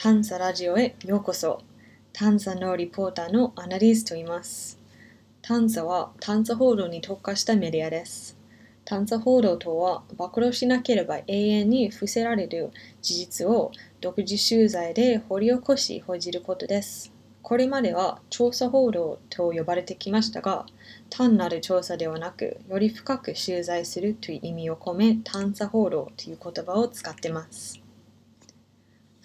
探査ラジオへようこそ。探査のリポーターのアナリーズと言います。探査は探査報道に特化したメディアです。探査報道とは暴露しなければ永遠に伏せられる事実を独自取材で掘り起こし報じることです。これまでは調査報道と呼ばれてきましたが、単なる調査ではなく、より深く取材するという意味を込め、探査報道という言葉を使っています。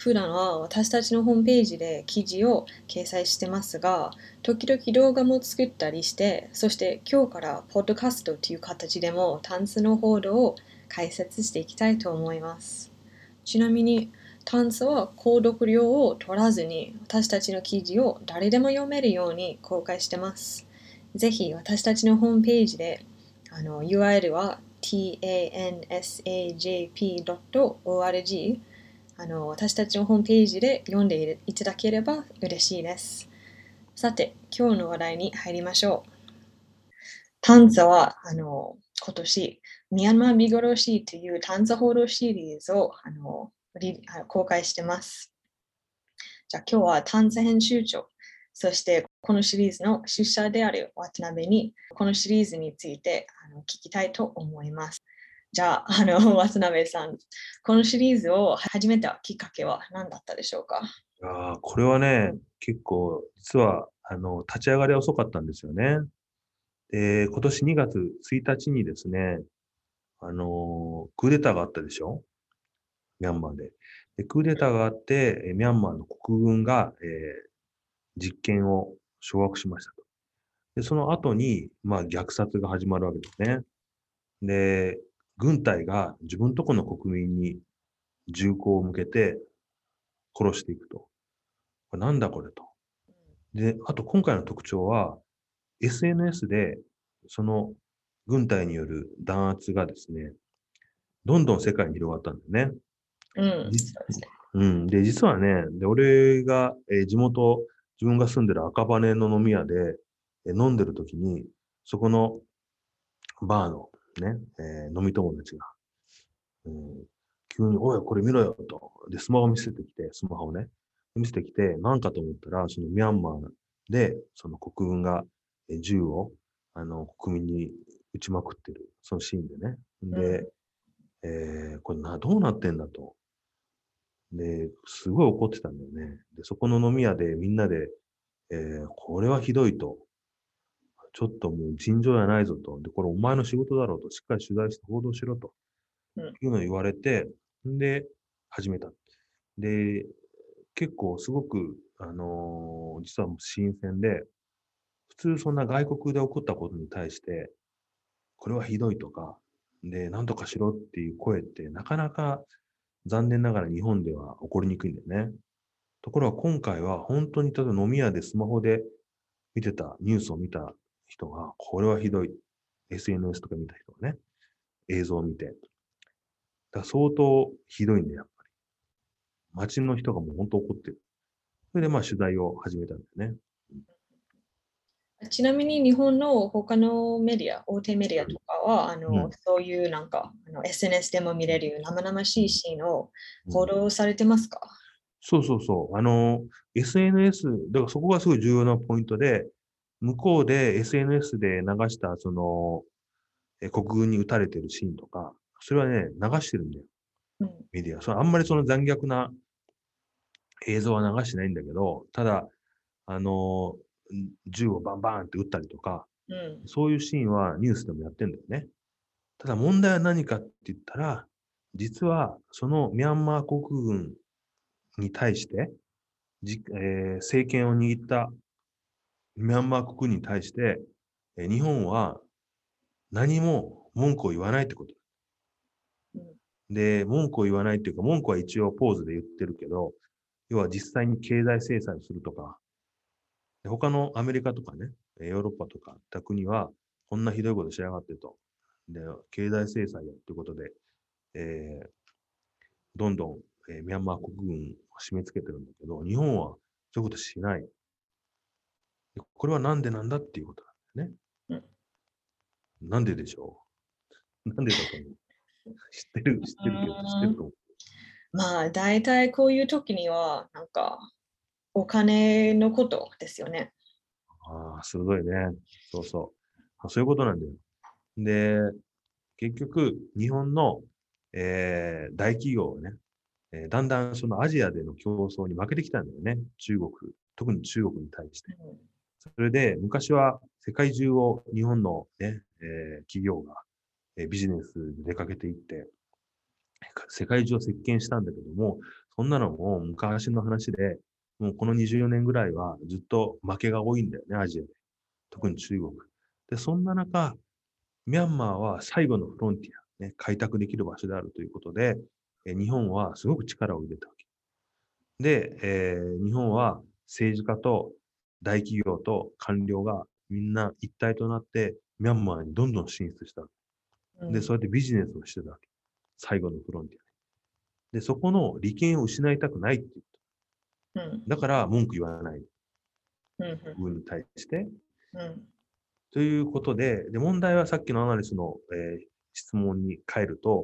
普段は私たちのホームページで記事を掲載してますが、時々動画も作ったりして、そして今日からポッドキャストという形でも探査の報道を解説していきたいと思います。ちなみに、探査は購読料を取らずに私たちの記事を誰でも読めるように公開してます。ぜひ私たちのホームページであの URL は tansajp.org あの私たちのホームページで読んでいただければ嬉しいです。さて、今日の話題に入りましょう。探査はあの今年ミャンマー見殺しという探査報道シリーズをあの公開してます。じゃあ今日は探査編集長、そしてこのシリーズの出社である渡辺にこのシリーズについてあの聞きたいと思います。じゃあ、あの渡辺さん、このシリーズを始めたきっかけは何だったでしょうか？あこれはね、結構、実は、あの、立ち上がり遅かったんですよね。で、今年2月1日にですね、あの、クーデターがあったでしょ？ミャンマーで。でクーデターがあって、ミャンマーの国軍が、えー実権を掌握しましたと。で、その後に、まあ、虐殺が始まるわけですね。で、軍隊が自分とこの国民に銃口を向けて殺していくと。これなんだこれと。で、あと今回の特徴は、SNS でその軍隊による弾圧がですね、どんどん世界に広がったんだよね。うん。うん。で、実はね、で、俺が、えー地元、自分が住んでる赤羽の飲み屋で、えー飲んでる時に、そこのバーのね、えー飲み友達が、うん、急に、おい、これ見ろよと。で、スマホ見せてきて、スマホをね、見せてきて、なんかと思ったら、そのミャンマーで、その国軍がえー銃を、あの、国民に撃ちまくってる、そのシーンでね。で、えーこれな、どうなってんだと。で、すごい怒ってたんだよね。で、そこの飲み屋でみんなで、えーこれはひどいと。ちょっともう尋常やないぞと。で、これお前の仕事だろうと。しっかり取材して報道しろと。うんいうのを言われて、んで、始めた。で、結構すごく、あのー実はもう新鮮で、普通そんな外国で起こったことに対して、これはひどいとか、で、なんとかしろっていう声ってなかなか残念ながら日本では起こりにくいんだよね。ところが今回は本当に例えば飲み屋でスマホで見てたニュースを見た人が、これはひどい。SNS とか見た人がね、映像を見て。だ相当ひどいんだよ、やっぱり。街の人がもう本当怒ってる。それでまあ取材を始めたんだよね。ちなみに日本の他のメディア、大手メディアとかは、あのうんそういうなんかあの SNS でも見れる生々しいシーンを報道されてますか、そうそうそう。あの、SNS、だからそこがすごい重要なポイントで、向こうで SNS で流した、その、え国軍に撃たれてるシーンとか、それはね、流してるんだよ、うんメディア。それあんまりその残虐な映像は流してないんだけど、ただ、あの、ん銃をバンバンって撃ったりとか、うんそういうシーンはニュースでもやってんだよね。ただ問題は何かって言ったら、実はそのミャンマー国軍に対して、じえー政権を握ったミャンマー国に対して、えー日本は何も文句を言わないってこと。うんで、文句を言わないっていうか、文句は一応ポーズで言ってるけど、要は実際に経済制裁をするとか、で他のアメリカとかね、えーヨーロッパとかいった国は、こんなひどいことしやがってと。で、経済制裁よってことで、えーどんどん、えーミャンマー国軍を締め付けてるんだけど、日本はそういうことしない。でこれはなんでなんだっていうことなんだよね。なんででしょう？なんでだと思う？知ってる、知ってるけど、知ってると思う？まあ、大体こういう時には、なんか、お金のことですよね。ああ、鋭いね。そうそうあ。そういうことなんだよ。で、結局、日本の、えー大企業はね、えーだんだんそのアジアでの競争に負けてきたんだよね。中国、特に中国に対して。それで、昔は世界中を日本のね、えー企業が、えービジネスに出かけていって、世界中を席巻したんだけども、そんなのも昔の話で、もうこの20年ぐらいはずっと負けが多いんだよね、アジアで。特に中国。で、そんな中、ミャンマーは最後のフロンティア、ね、開拓できる場所であるということで、え日本はすごく力を入れたわけ。で、えー日本は政治家と大企業と官僚がみんな一体となって、ミャンマーにどんどん進出した。で、そうやってビジネスをしてたわけ。最後のフロンティアで。で、そこの利権を失いたくないって言っうん。た。だから文句言わないうん。うん。部に対して。うん。ということで、で、問題はさっきのアナリスの、えー質問に変えると、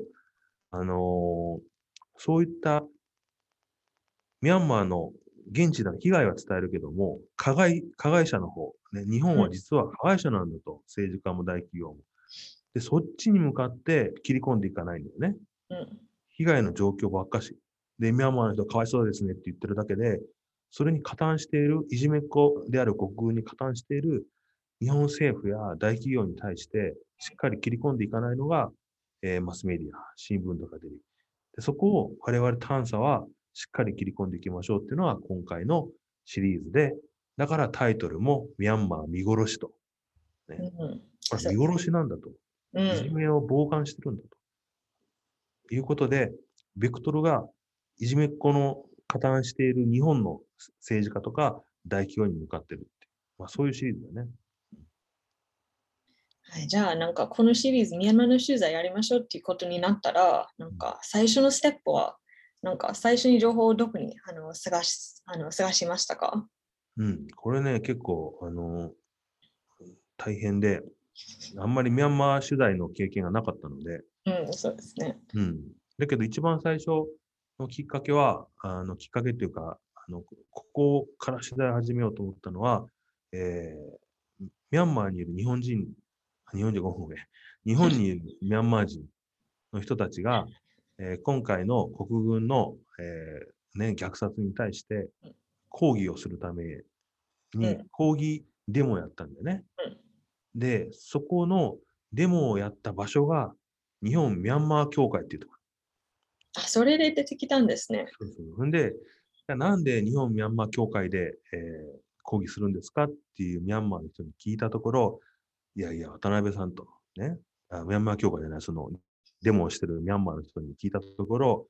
あのーそういったミャンマーの現地での被害は伝えるけども、加害、加害者の方、ね、日本は実は加害者なんだと、政治家も大企業も。で、そっちに向かって切り込んでいかないんだよね。うん。被害の状況ばっかし。で、ミャンマーの人かわいそうですねって言ってるだけで、それに加担している、いじめっ子である国軍に加担している日本政府や大企業に対して、しっかり切り込んでいかないのが、えーマスメディア、新聞とかテレビ。でそこを我々探査はしっかり切り込んでいきましょうっていうのが今回のシリーズで、だからタイトルもミャンマー見殺しと。うん。これ見殺しなんだと。ういじん。めを傍観してるんだと。いうことで、ベクトルがいじめっ子の加担している日本の政治家とか大企業に向かってるって。まあそういうシリーズだね。はい、じゃあ、なんかこのシリーズ、ミャンマーの取材やりましょうっていうことになったら、なんか最初のステップは、なんか最初に情報をどこにあの探しあの探しましたか？うん。これね、結構、あの大変で、あんまりミャンマー取材の経験がなかったので、うん、そうですね。うん。だけど一番最初のきっかけは、あの、きっかけというか、あの、ここから取材を始めようと思ったのは、えー、ミャンマーにいる日本人、日本人ごめんごめん、日本にいるミャンマー人の人たちが、えー今回の国軍の、えーね、虐殺に対して抗議をするためにうん抗議デモをやったんだよね。で、そこのデモをやった場所が日本ミャンマー協会っていうところ。あ、それで出てきたんですね。そうそうで、なんで日本ミャンマー協会で、えー抗議するんですかっていうミャンマーの人に聞いたところ、いやいや、渡辺さんとね、あミャンマー協会じゃない、そのデモをしてるミャンマーの人に聞いたところ、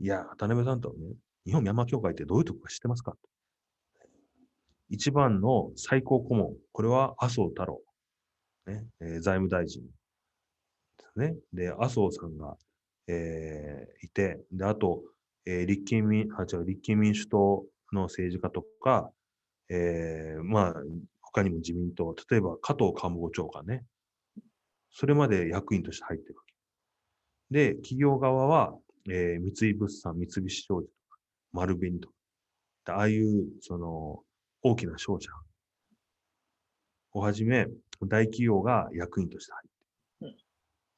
いや、渡辺さんとね、日本ミャンマー協会ってどういうとこか知ってますか一番の最高顧問、これは麻生太郎、ねえー財務大臣ですね。で、麻生さんが、えーいて、で、あと、えー立憲民、あ、違う、立憲民主党の政治家とか、えーまあ、他にも自民党、例えば加藤官房長官ね。それまで役員として入ってるわけ。で、企業側は、えー三井物産、三菱商事とか、丸紅とか、でああいう、その、大きな商社をはじめ、大企業が役員として入ってる。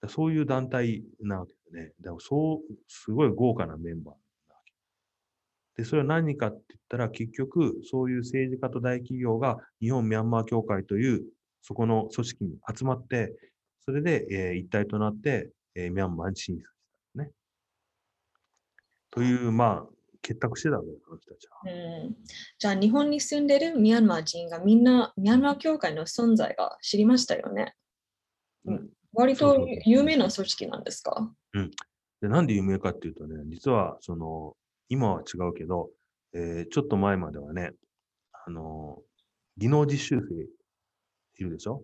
だそういう団体なわけでね。だからそう、すごい豪華なメンバーなわけ。で、それは何かって言ったら、結局、そういう政治家と大企業が日本ミャンマー協会という、そこの組織に集まって、それで、えー一体となって、えーミャンマーに進出したね。という、まあ、結託してたわけこの人たちは。うん、じゃあ、日本に住んでるミャンマー人がみんなミャンマー協会の存在が知りましたよね。うん。割と有名な組織なんですか？で、なんで有名かっていうとね、実は、その、今は違うけど、えーちょっと前まではね、あの、技能実習生いるでしょ？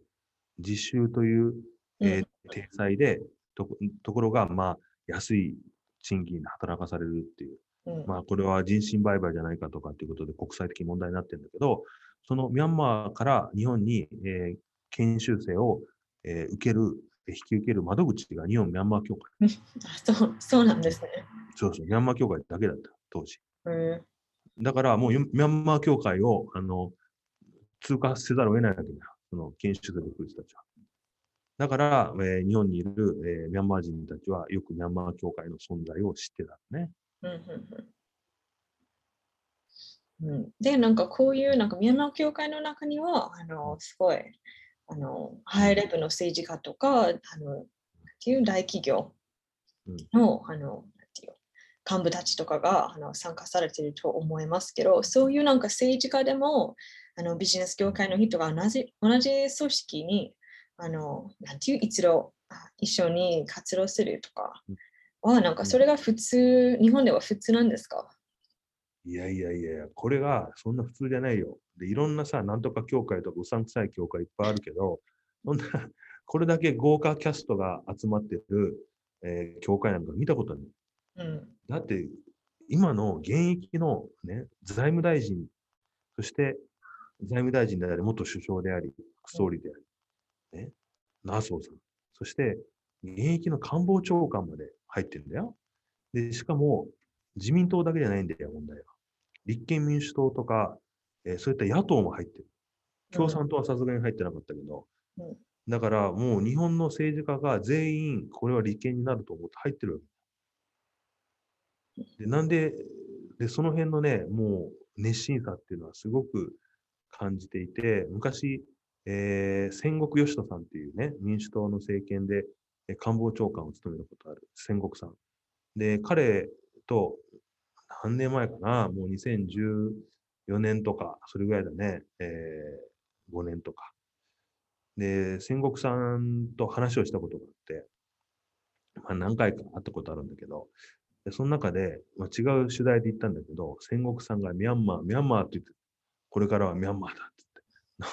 実習という、えー体裁で、とこところが、まあ、安い賃金で働かされるっていう。うんまあ、これは人身売買じゃないかとかっていうことで国際的問題になってるんだけど、そのミャンマーから日本に、えー研修生を、えー受ける、えー引き受ける窓口が日本ミャンマー協会。あそうそうなんですね。そうそう、ミャンマー協会だけだった、当時。うん。だからもうミャンマー協会をあの通過せざるを得ないわけだよ。その研修する人たちは。だから、えー日本にいる、えーミャンマー人たちはよくミャンマー協会の存在を知ってたのね。うんうんうん。うん、で、なんかこういうなんかミャンマー協会の中には、あのすごいあのハイレベルの政治家とか、あのっていう大企業の,、あのなんていう幹部たちとかがあの参加されていると思いますけど、そういうなんか政治家でもあのビジネス業界の人が同じ同じ組織にあのなんていう一度あ一緒に活動するとかは、なんかそれが普通、日本では普通なんですか？いやいやいや、これがそんな普通じゃないよ。で、いろんなさ、なんとか協会とかうさんくさい協会いっぱいあるけど、そんな、これだけ豪華キャストが集まってる、えー協会なんか見たことない。うん。だって、今の現役のね、財務大臣、そして財務大臣であり、元首相であり、副総理であり、ね、ナーソーさん、そして現役の官房長官まで入ってるんだよ。で、しかも、自民党だけじゃないんだよ、問題は。立憲民主党とか、えーそういった野党も入ってる。共産党はさすがに入ってなかったけど、うんだからもう日本の政治家が全員これは立憲になると思って入ってるわけ。でなんでで、その辺のね、もう熱心さっていうのはすごく感じていて、昔、えー戦国義人さんっていうね、民主党の政権でえー官房長官を務めたことある戦国さん。で、彼と何年前かな、もう2014年とか、それぐらいだね、えー5年とか。で、戦国さんと話をしたことがあって、まあ、何回か会ったことあるんだけど、でその中で、まあ、違う取材で言ったんだけど、戦国さんがミャンマー、ミャンマーって言って、これからはミャンマーだって、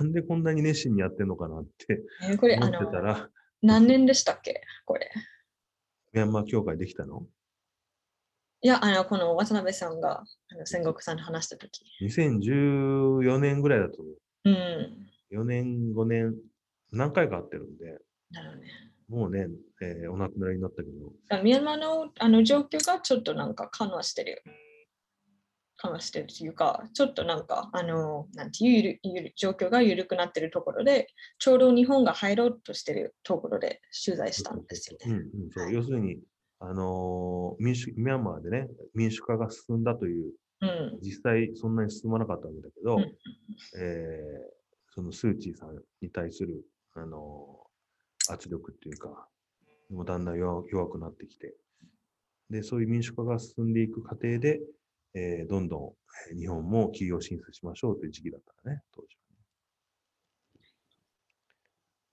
なんでこんなに熱心にやってんのかなって思ってたら、何年でしたっけ？これ。ミャンマー協会できたの？いや、あの、この渡辺さんがあの戦国さんと話したとき。?2014 年ぐらいだと思う。うん。4年、5年、何回か会ってるんで、なるほどね。もうね、えーお亡くなりになったけど、あミャンマーのあの状況がちょっとなんか緩和してる。緩和してるというか、ちょっとなんか、あの、なんていうゆるゆる状況が緩くなってるところで、ちょうど日本が入ろうとしてるところで取材したんですよね。うんうん、そう要するに、あのー民主、ミャンマーでね、民主化が進んだという、うん。実際そんなに進まなかったわけだけど、うんえーそのスー・チーさんに対する、あのー圧力っていうか、もうだんだん弱弱くなってきて、で、そういう民主化が進んでいく過程で、えーどんどんえー日本も企業進出しましょうという時期だったね、当時はね。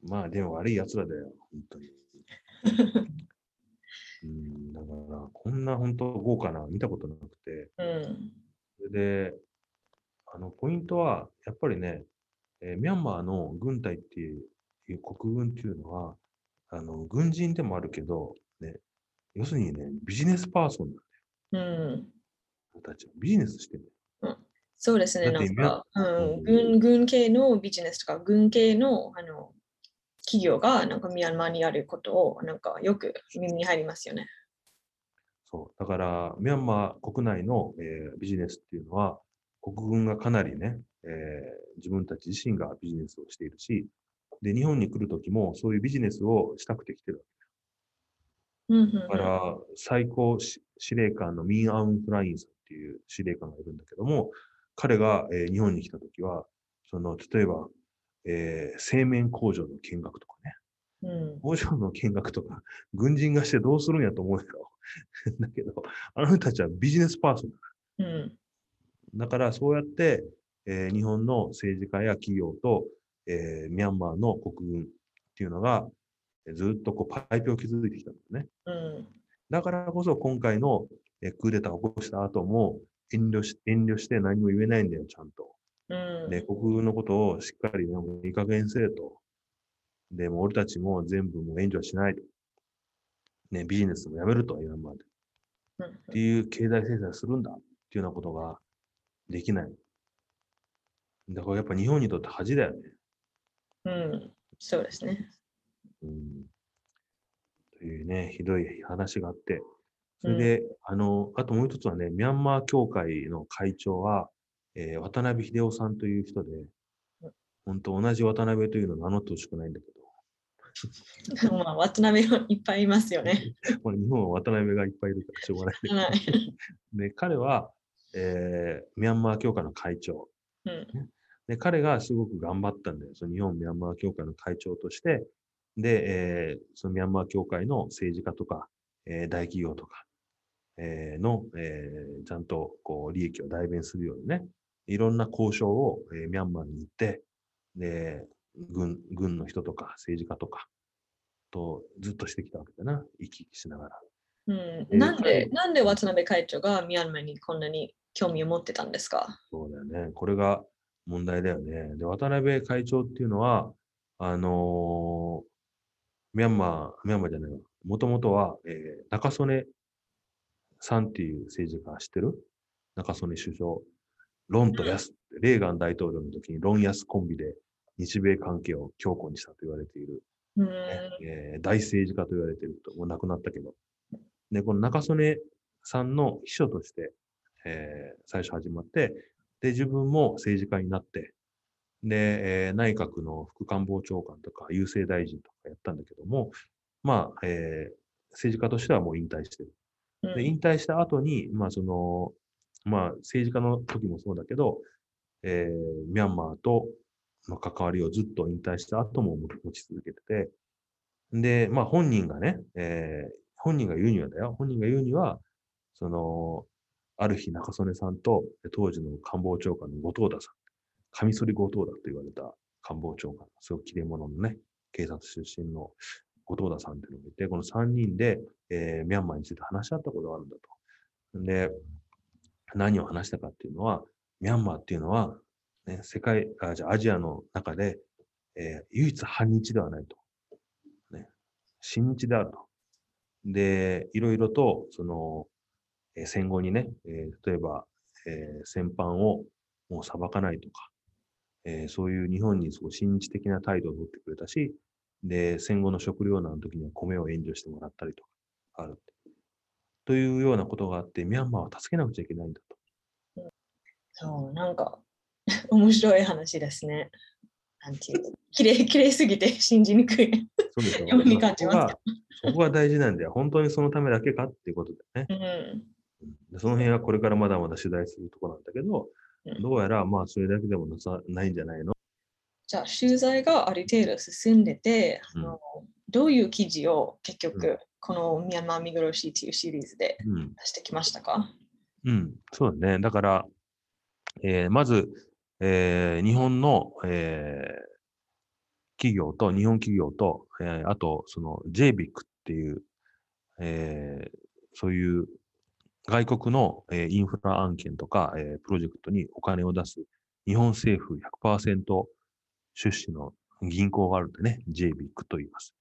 まあ、でも悪い奴らだよ、本当に。うん、だから、こんな本当豪華な見たことなくて、うん。それで、あの、ポイントは、やっぱりね、えーミャンマーの軍隊っていう、いう国軍っていうのは、あの、軍人でもあるけど、ね、要するにね、ビジネスパーソンなんだよ、うん。人たちは。ビジネスしてるんだよ。そうですね、なんか、ううんん、軍軍系のビジネスとか、軍系のあの企業がなんかミャンマーにあることをなんかよく耳に入りますよね。そう。だから、ミャンマー国内の、えービジネスっていうのは、国軍がかなりね、えー自分たち自身がビジネスをしているし、で、日本に来るときもそういうビジネスをしたくて来てるわうんうんうんだから、最高司司令官のミン・アウン・フラインさんっていう司令官がいるんだけども、彼が、えー日本に来たときは、その、例えば、えー製麺工場の見学とかね、うん。工場の見学とか、軍人がしてどうするんやと思うよ。だけど、あの人たちはビジネスパーソンだ。うん。だから、そうやって、えー日本の政治家や企業と、えーミャンマーの国軍っていうのが、えーずっとこうパイプを築いてきたんだよね。うん。だからこそ今回のえークーデターを起こした後も遠慮し遠慮して何も言えないんだよ、ちゃんと。うんで、国軍のことをしっかりね、もういい加減せえと。で、もう俺たちも全部もう援助はしないと。ね、ビジネスもやめると、今まで。うんっていう経済制裁をするんだっていうようなことができない。だからやっぱ日本にとって恥だよね。うんそうですね。うん。というね、ひどい話があって、それで、あの、あともう一つはね、ミャンマー協会の会長は、えー渡辺秀夫さんという人でうん、本当同じ渡辺というのを名乗ってほしくないんだけ まあ、渡辺はいっぱいいますよね。ど、これ日本は渡辺がいっぱいいるからしょうがない。はい。で、彼は、えーミャンマー協会の会長。うん。で、彼がすごく頑張ったんだよ。その日本ミャンマー協会の会長として、で、えーそのミャンマー協会の政治家とか、えー大企業とか、えーの、えーちゃんとこう利益を代弁するようにね、いろんな交渉を、えーミャンマーに行って、で、軍、軍の人とか政治家とかとずっとしてきたわけだな。生き生きしながら。うん、なんで、なんで渡辺会長がミャンマーにこんなに興味を持ってたんですか？そうだよね。これが問題だよね。で、渡辺会長っていうのは、あのーミャンマー、ミャンマーじゃないわ。もともとは、えー中曽根さんっていう政治家知ってる？中曽根首相。ロンとヤス、レーガン大統領の時にロンヤスコンビで日米関係を強固にしたと言われている、うん。えー大政治家と言われていると、もう亡くなったけど。で、この中曽根さんの秘書として、えー最初始まって、で、自分も政治家になって、で、えー内閣の副官房長官とか、郵政大臣とかやったんだけども、まあ、えー政治家としてはもう引退してる。で、引退した後に、まあ、その、まあ、政治家の時もそうだけど、えーミャンマーとの関わりをずっと引退した後も持ち続けてて、で、まあ、本人がね、えー本人が言うにはだよ、本人が言うには、その、ある日中曽根さんと、当時の官房長官の後藤田さん、カミソリ後藤田と言われた官房長官、すごく切れ者のね、警察出身の後藤田さんっていうのがいて、この3人で、えーミャンマーについて話し合ったことがあるんだと。で、何を話したかっていうのは、ミャンマーっていうのは、ね、世界、あじゃアジアの中で、えー唯一反日ではないと。ね、親日であると。で、いろいろと、その、えー戦後にね、えー例えば、えー戦犯をもう裁かないとか、えーそういう日本にすごい親日的な態度を取ってくれたし、で、戦後の食糧難の時には米を援助してもらったりとか、ある。というようなことがあって、ミャンマーは助けなくちゃいけないんだと。そう、なんか、面白い話ですね。なんていうのきれい、きれいすぎて信じにくい。そうでしょように感じますそこが大事なんだよ。本当にそのためだけかっていうことだよね。うん。でその辺はこれからまだまだ取材するところなんだけど、うんどうやらまあそれだけでもなさないんじゃないの？じゃあ、取材がある程度進んでて、あのどういう記事を結局、うこのミャンマー見殺しっていうシリーズでうん。出してきましたか？うん。そうだね。だから、えーまず、えー日本の、えー企業と、日本企業と、えーあと、その JBIC っていう、えーそういう外国の、えーインフラ案件とか、えープロジェクトにお金を出す日本政府100%出資の銀行があるんでね、JBIC と言います。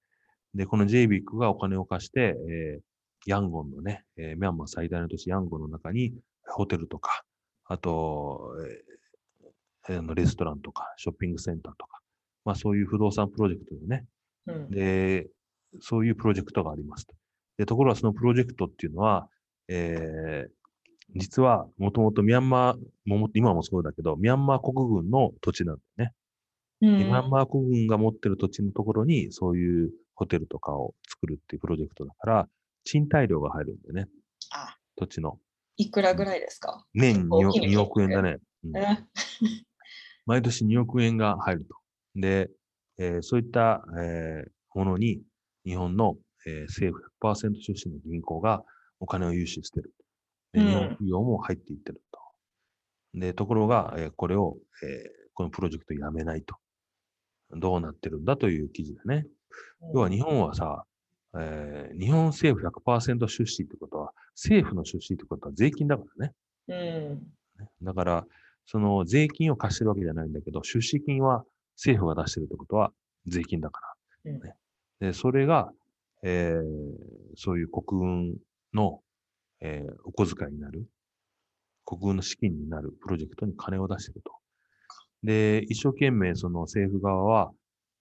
で、この JBIC がお金を貸して、えーヤンゴンのね、えーミャンマー最大の都市ヤンゴンの中にホテルとか、あと、えーあのレストランとか、ショッピングセンターとか、まあそういう不動産プロジェクトでね、うん。で、そういうプロジェクトがありますと。で、ところがそのプロジェクトっていうのは、えー実はもともとミャンマーもも、今もそうだけど、ミャンマー国軍の土地なんだよね。うんでミャンマー国軍が持ってる土地のところに、そういうホテルとかを作るっていうプロジェクトだから、賃貸料が入るんだよね、あ、土地の。いくらぐらいですか？年に大きいね 2, 億円だね。うんえ 毎年2億円が入ると。で、えーそういった、えーものに日本の、えー政府100%出資の銀行がお金を融資してる。でうん日本企業も入っていってると。で、ところが、えーこれを、えーこのプロジェクトやめないと。どうなってるんだという記事だね。要は日本はさ、えー日本政府100%出資ってことは、政府の出資ってことは税金だからね。うん。だから、その税金を貸してるわけじゃないんだけど、出資金は政府が出してるってことは税金だから。うんねで、それが、えーそういう国軍の、えーお小遣いになる、国軍の資金になるプロジェクトに金を出してると。で、一生懸命その政府側は、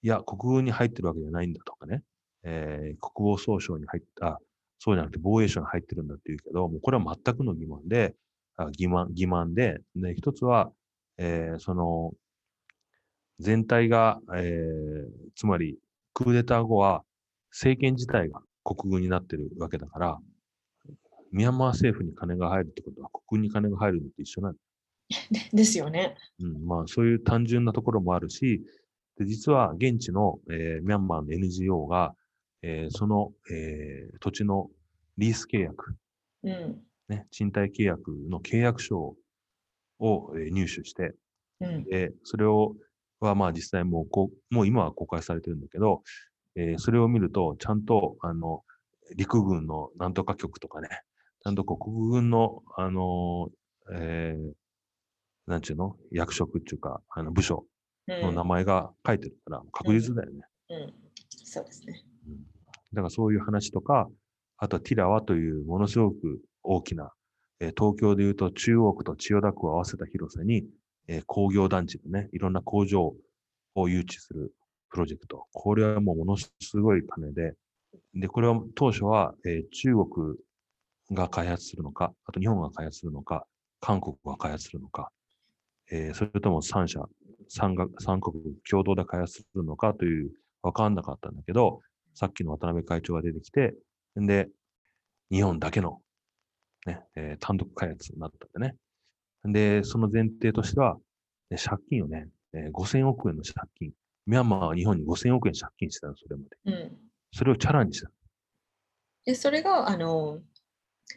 いや、国軍に入ってるわけじゃないんだとかね、えー国防総省に入った、そうじゃなくて防衛省に入ってるんだって言うけど、もうこれは全くの疑問で、あ欺瞞欺瞞で、で、一つは、えーその、全体が、えーつまり、クーデター後は、政権自体が国軍になってるわけだから、ミャンマー政府に金が入るってことは、国軍に金が入るのと一緒なんだ。で ですよね。うん、まあ、そういう単純なところもあるし、で実は現地の、えーミャンマーの NGO が、えーその、えー土地のリース契約、うん。ね、賃貸契約の契約書を、えー入手して、うん。で、それを、はまあ実際もうこう、もう今は公開されてるんだけど、えーそれを見ると、ちゃんと、あの、陸軍のなんとか局とかね、ちゃんと国軍の、あのーえーなんちゅうの？役職っていうか、あの部署うんの名前が書いてるから、確実だよね。うん。そうですね。うんだからそういう話とか、あとはティラワというものすごく大きな、えー東京でいうと中央区と千代田区を合わせた広さに、えー工業団地でね、いろんな工場を誘致するプロジェクト。これはもうものすごい金で、で、これは当初は、えー中国が開発するのか、あと日本が開発するのか、韓国が開発するのか、えーそれとも三社、三が三国共同で開発するのかという、わかんなかったんだけど、さっきの渡辺会長が出てきて、んで、日本だけの、ね、えー単独開発になったんでね。で、その前提としては、ね借金をね、えー5000億円の借金。ミャンマーは日本に5000億円借金してたの、それまで。うん。それをチャラにした。で、それが、あの、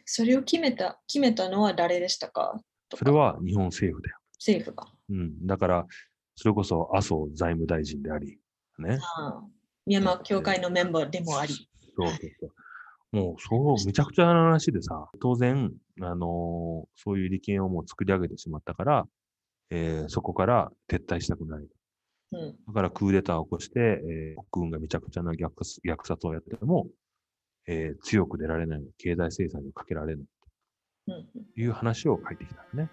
それを決めた、決めたのは誰でしたかそれは日本政府だよ。政府が。うん。だから、それこそ麻生財務大臣であり、ね。ああミャンマー協会のメンバーでもあり。そうそうそう。もう、そう、めちゃくちゃな話でさ、当然、あのーそういう利権をもう作り上げてしまったから、えーそこから撤退したくない。うん。だからクーデターを起こして、えー国軍がめちゃくちゃな虐殺虐殺をやっても、えー強く出られない、経済制裁をかけられないうん。という話を書いてきたのね。